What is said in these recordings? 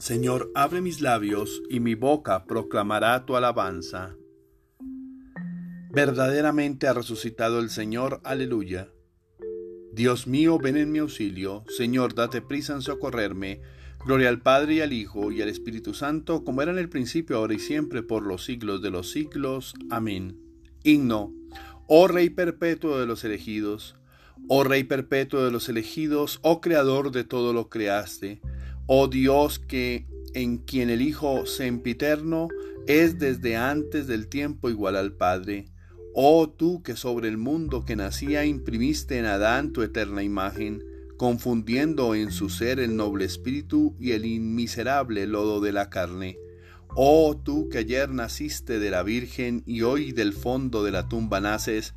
Señor, abre mis labios y mi boca proclamará tu alabanza. Verdaderamente ha resucitado el Señor, aleluya. Dios mío, ven en mi auxilio. Señor, date prisa en socorrerme. Gloria al Padre y al Hijo y al Espíritu Santo, como era en el principio, ahora y siempre, por los siglos de los siglos. Amén. Himno. Oh Rey perpetuo de los elegidos, oh Rey perpetuo de los elegidos, oh Creador de todo lo creaste Oh Dios que en quien el Hijo sempiterno es desde antes del tiempo igual al Padre. Oh tú que sobre el mundo que nacía imprimiste en Adán tu eterna imagen, confundiendo en su ser el noble espíritu y el inmiserable lodo de la carne. Oh tú que ayer naciste de la Virgen y hoy del fondo de la tumba naces,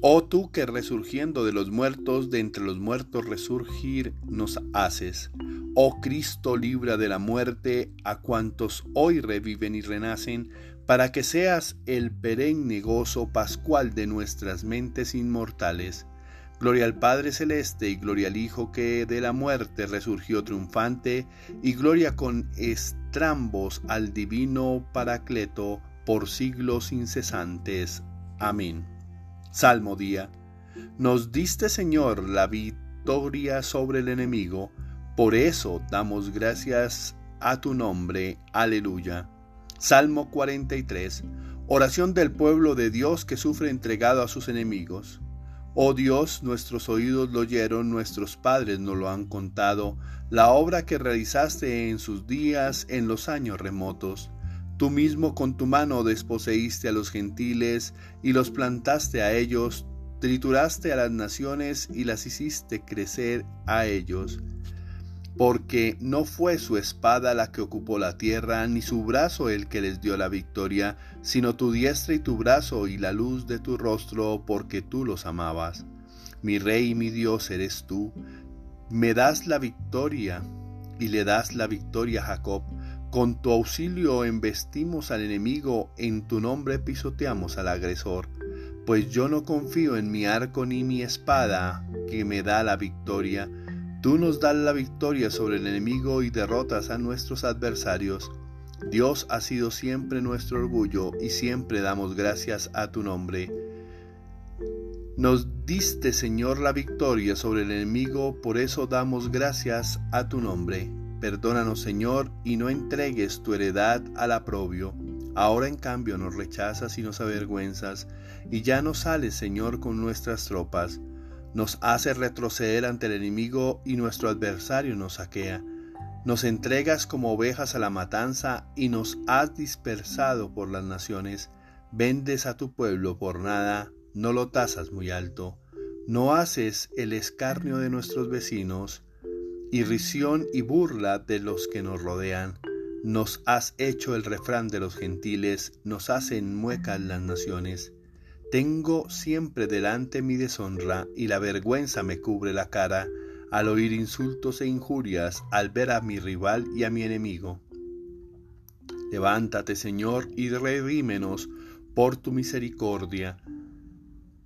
oh tú que resurgiendo de los muertos, de entre los muertos resurgir nos haces. Oh Cristo, libra de la muerte a cuantos hoy reviven y renacen, para que seas el perenne gozo pascual de nuestras mentes inmortales. Gloria al Padre Celeste y gloria al Hijo que de la muerte resurgió triunfante, y gloria con estrambos al divino Paracleto por siglos incesantes. Amén. Salmo día. Nos diste, Señor, la victoria sobre el enemigo, por eso damos gracias a tu nombre. Aleluya. Salmo 43. Oración del pueblo de Dios que sufre entregado a sus enemigos. Oh Dios, nuestros oídos lo oyeron, nuestros padres nos lo han contado, la obra que realizaste en sus días, en los años remotos. Tú mismo con tu mano desposeíste a los gentiles y los plantaste a ellos, trituraste a las naciones y las hiciste crecer a ellos porque no fue su espada la que ocupó la tierra, ni su brazo el que les dio la victoria, sino tu diestra y tu brazo y la luz de tu rostro, porque tú los amabas. Mi rey y mi Dios eres tú. Me das la victoria y le das la victoria a Jacob. Con tu auxilio embestimos al enemigo, en tu nombre pisoteamos al agresor. Pues yo no confío en mi arco ni mi espada, que me da la victoria, Tú nos das la victoria sobre el enemigo y derrotas a nuestros adversarios. Dios ha sido siempre nuestro orgullo y siempre damos gracias a tu nombre. Nos diste, Señor, la victoria sobre el enemigo, por eso damos gracias a tu nombre. Perdónanos, Señor, y no entregues tu heredad al aprobio. Ahora en cambio nos rechazas y nos avergüenzas, y ya no sales, Señor, con nuestras tropas nos hace retroceder ante el enemigo y nuestro adversario nos saquea. Nos entregas como ovejas a la matanza y nos has dispersado por las naciones. Vendes a tu pueblo por nada, no lo tasas muy alto. No haces el escarnio de nuestros vecinos, irrisión y burla de los que nos rodean. Nos has hecho el refrán de los gentiles, nos hacen muecas las naciones. Tengo siempre delante mi deshonra y la vergüenza me cubre la cara al oír insultos e injurias, al ver a mi rival y a mi enemigo. Levántate, Señor, y redímenos por tu misericordia.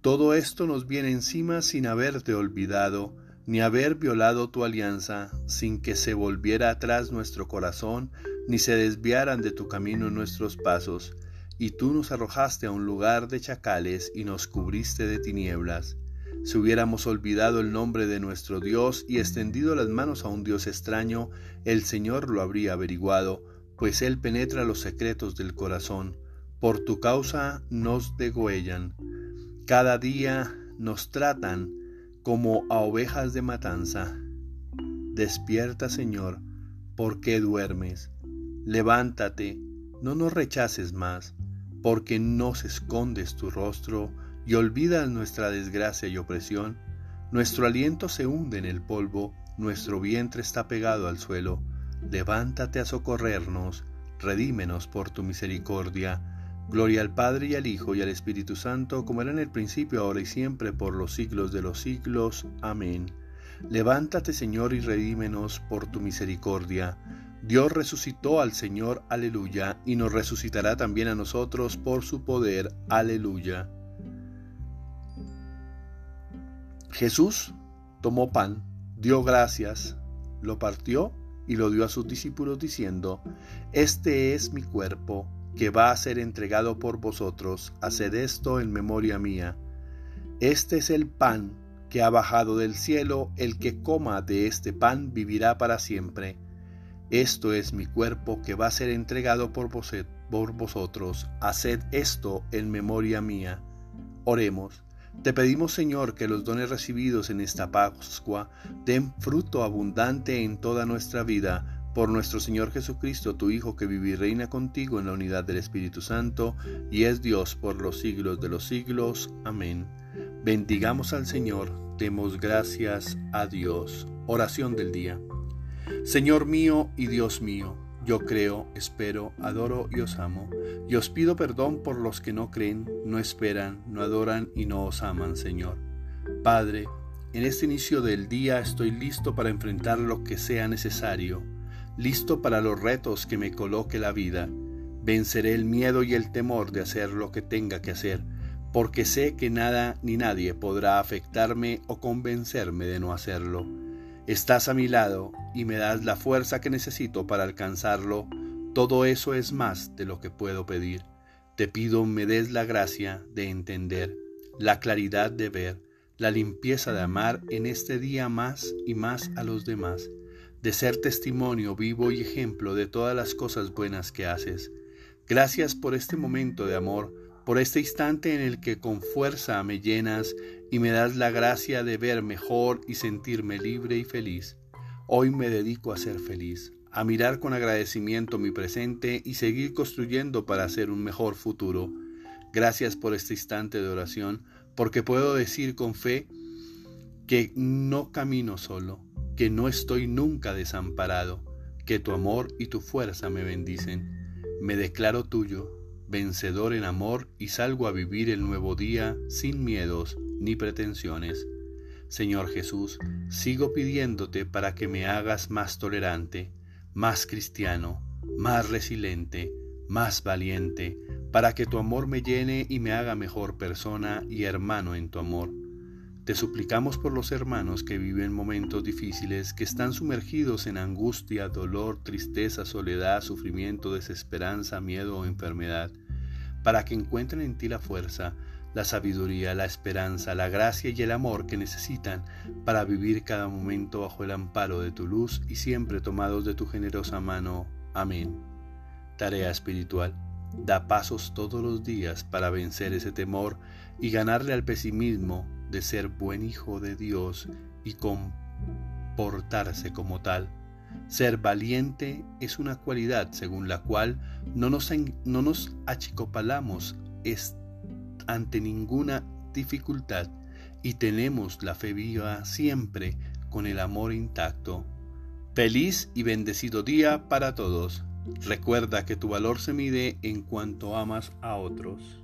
Todo esto nos viene encima sin haberte olvidado, ni haber violado tu alianza, sin que se volviera atrás nuestro corazón, ni se desviaran de tu camino nuestros pasos y tú nos arrojaste a un lugar de chacales y nos cubriste de tinieblas. Si hubiéramos olvidado el nombre de nuestro Dios y extendido las manos a un Dios extraño, el Señor lo habría averiguado, pues Él penetra los secretos del corazón. Por tu causa nos degüellan. Cada día nos tratan como a ovejas de matanza. Despierta, Señor, ¿por qué duermes? Levántate, no nos rechaces más porque nos escondes tu rostro y olvidas nuestra desgracia y opresión. Nuestro aliento se hunde en el polvo, nuestro vientre está pegado al suelo. Levántate a socorrernos, redímenos por tu misericordia. Gloria al Padre y al Hijo y al Espíritu Santo, como era en el principio, ahora y siempre, por los siglos de los siglos. Amén. Levántate, Señor, y redímenos por tu misericordia. Dios resucitó al Señor, aleluya, y nos resucitará también a nosotros por su poder, aleluya. Jesús tomó pan, dio gracias, lo partió y lo dio a sus discípulos diciendo, Este es mi cuerpo, que va a ser entregado por vosotros, haced esto en memoria mía. Este es el pan que ha bajado del cielo, el que coma de este pan vivirá para siempre. Esto es mi cuerpo que va a ser entregado por, vosotros, haced esto en memoria mía. Oremos. Te pedimos, Señor, que los dones recibidos en esta Pascua den fruto abundante en toda nuestra vida, por nuestro Señor Jesucristo, tu Hijo, que vive y reina contigo en la unidad del Espíritu Santo, y es Dios por los siglos de los siglos. Amén. Bendigamos al Señor, demos gracias a Dios. Oración del día. Señor mío y Dios mío, yo creo, espero, adoro y os amo. Y os pido perdón por los que no creen, no esperan, no adoran y no os aman, Señor. Padre, en este inicio del día estoy listo para enfrentar lo que sea necesario, listo para los retos que me coloque la vida. Venceré el miedo y el temor de hacer lo que tenga que hacer, porque sé que nada ni nadie podrá afectarme o convencerme de no hacerlo. Estás a mi lado y me das la fuerza que necesito para alcanzarlo. Todo eso es más de lo que puedo pedir. Te pido me des la gracia de entender, la claridad de ver, la limpieza de amar en este día más y más a los demás, de ser testimonio vivo y ejemplo de todas las cosas buenas que haces. Gracias por este momento de amor, por este instante en el que con fuerza me llenas y me das la gracia de ver mejor y sentirme libre y feliz. Hoy me dedico a ser feliz, a mirar con agradecimiento mi presente y seguir construyendo para hacer un mejor futuro. Gracias por este instante de oración, porque puedo decir con fe que no camino solo, que no estoy nunca desamparado, que tu amor y tu fuerza me bendicen. Me declaro tuyo, vencedor en amor y salgo a vivir el nuevo día sin miedos ni pretensiones. Señor Jesús, sigo pidiéndote para que me hagas más tolerante, más cristiano, más resiliente, más valiente, para que tu amor me llene y me haga mejor persona y hermano en tu amor. Te suplicamos por los hermanos que viven momentos difíciles, que están sumergidos en angustia, dolor, tristeza, soledad, sufrimiento, desesperanza, miedo o enfermedad, para que encuentren en ti la fuerza, la sabiduría, la esperanza, la gracia y el amor que necesitan para vivir cada momento bajo el amparo de tu luz y siempre tomados de tu generosa mano. Amén. Tarea espiritual. Da pasos todos los días para vencer ese temor y ganarle al pesimismo de ser buen hijo de Dios y comportarse como tal. Ser valiente es una cualidad según la cual no nos, no nos achicopalamos ante ninguna dificultad y tenemos la fe viva siempre con el amor intacto. Feliz y bendecido día para todos. Recuerda que tu valor se mide en cuanto amas a otros.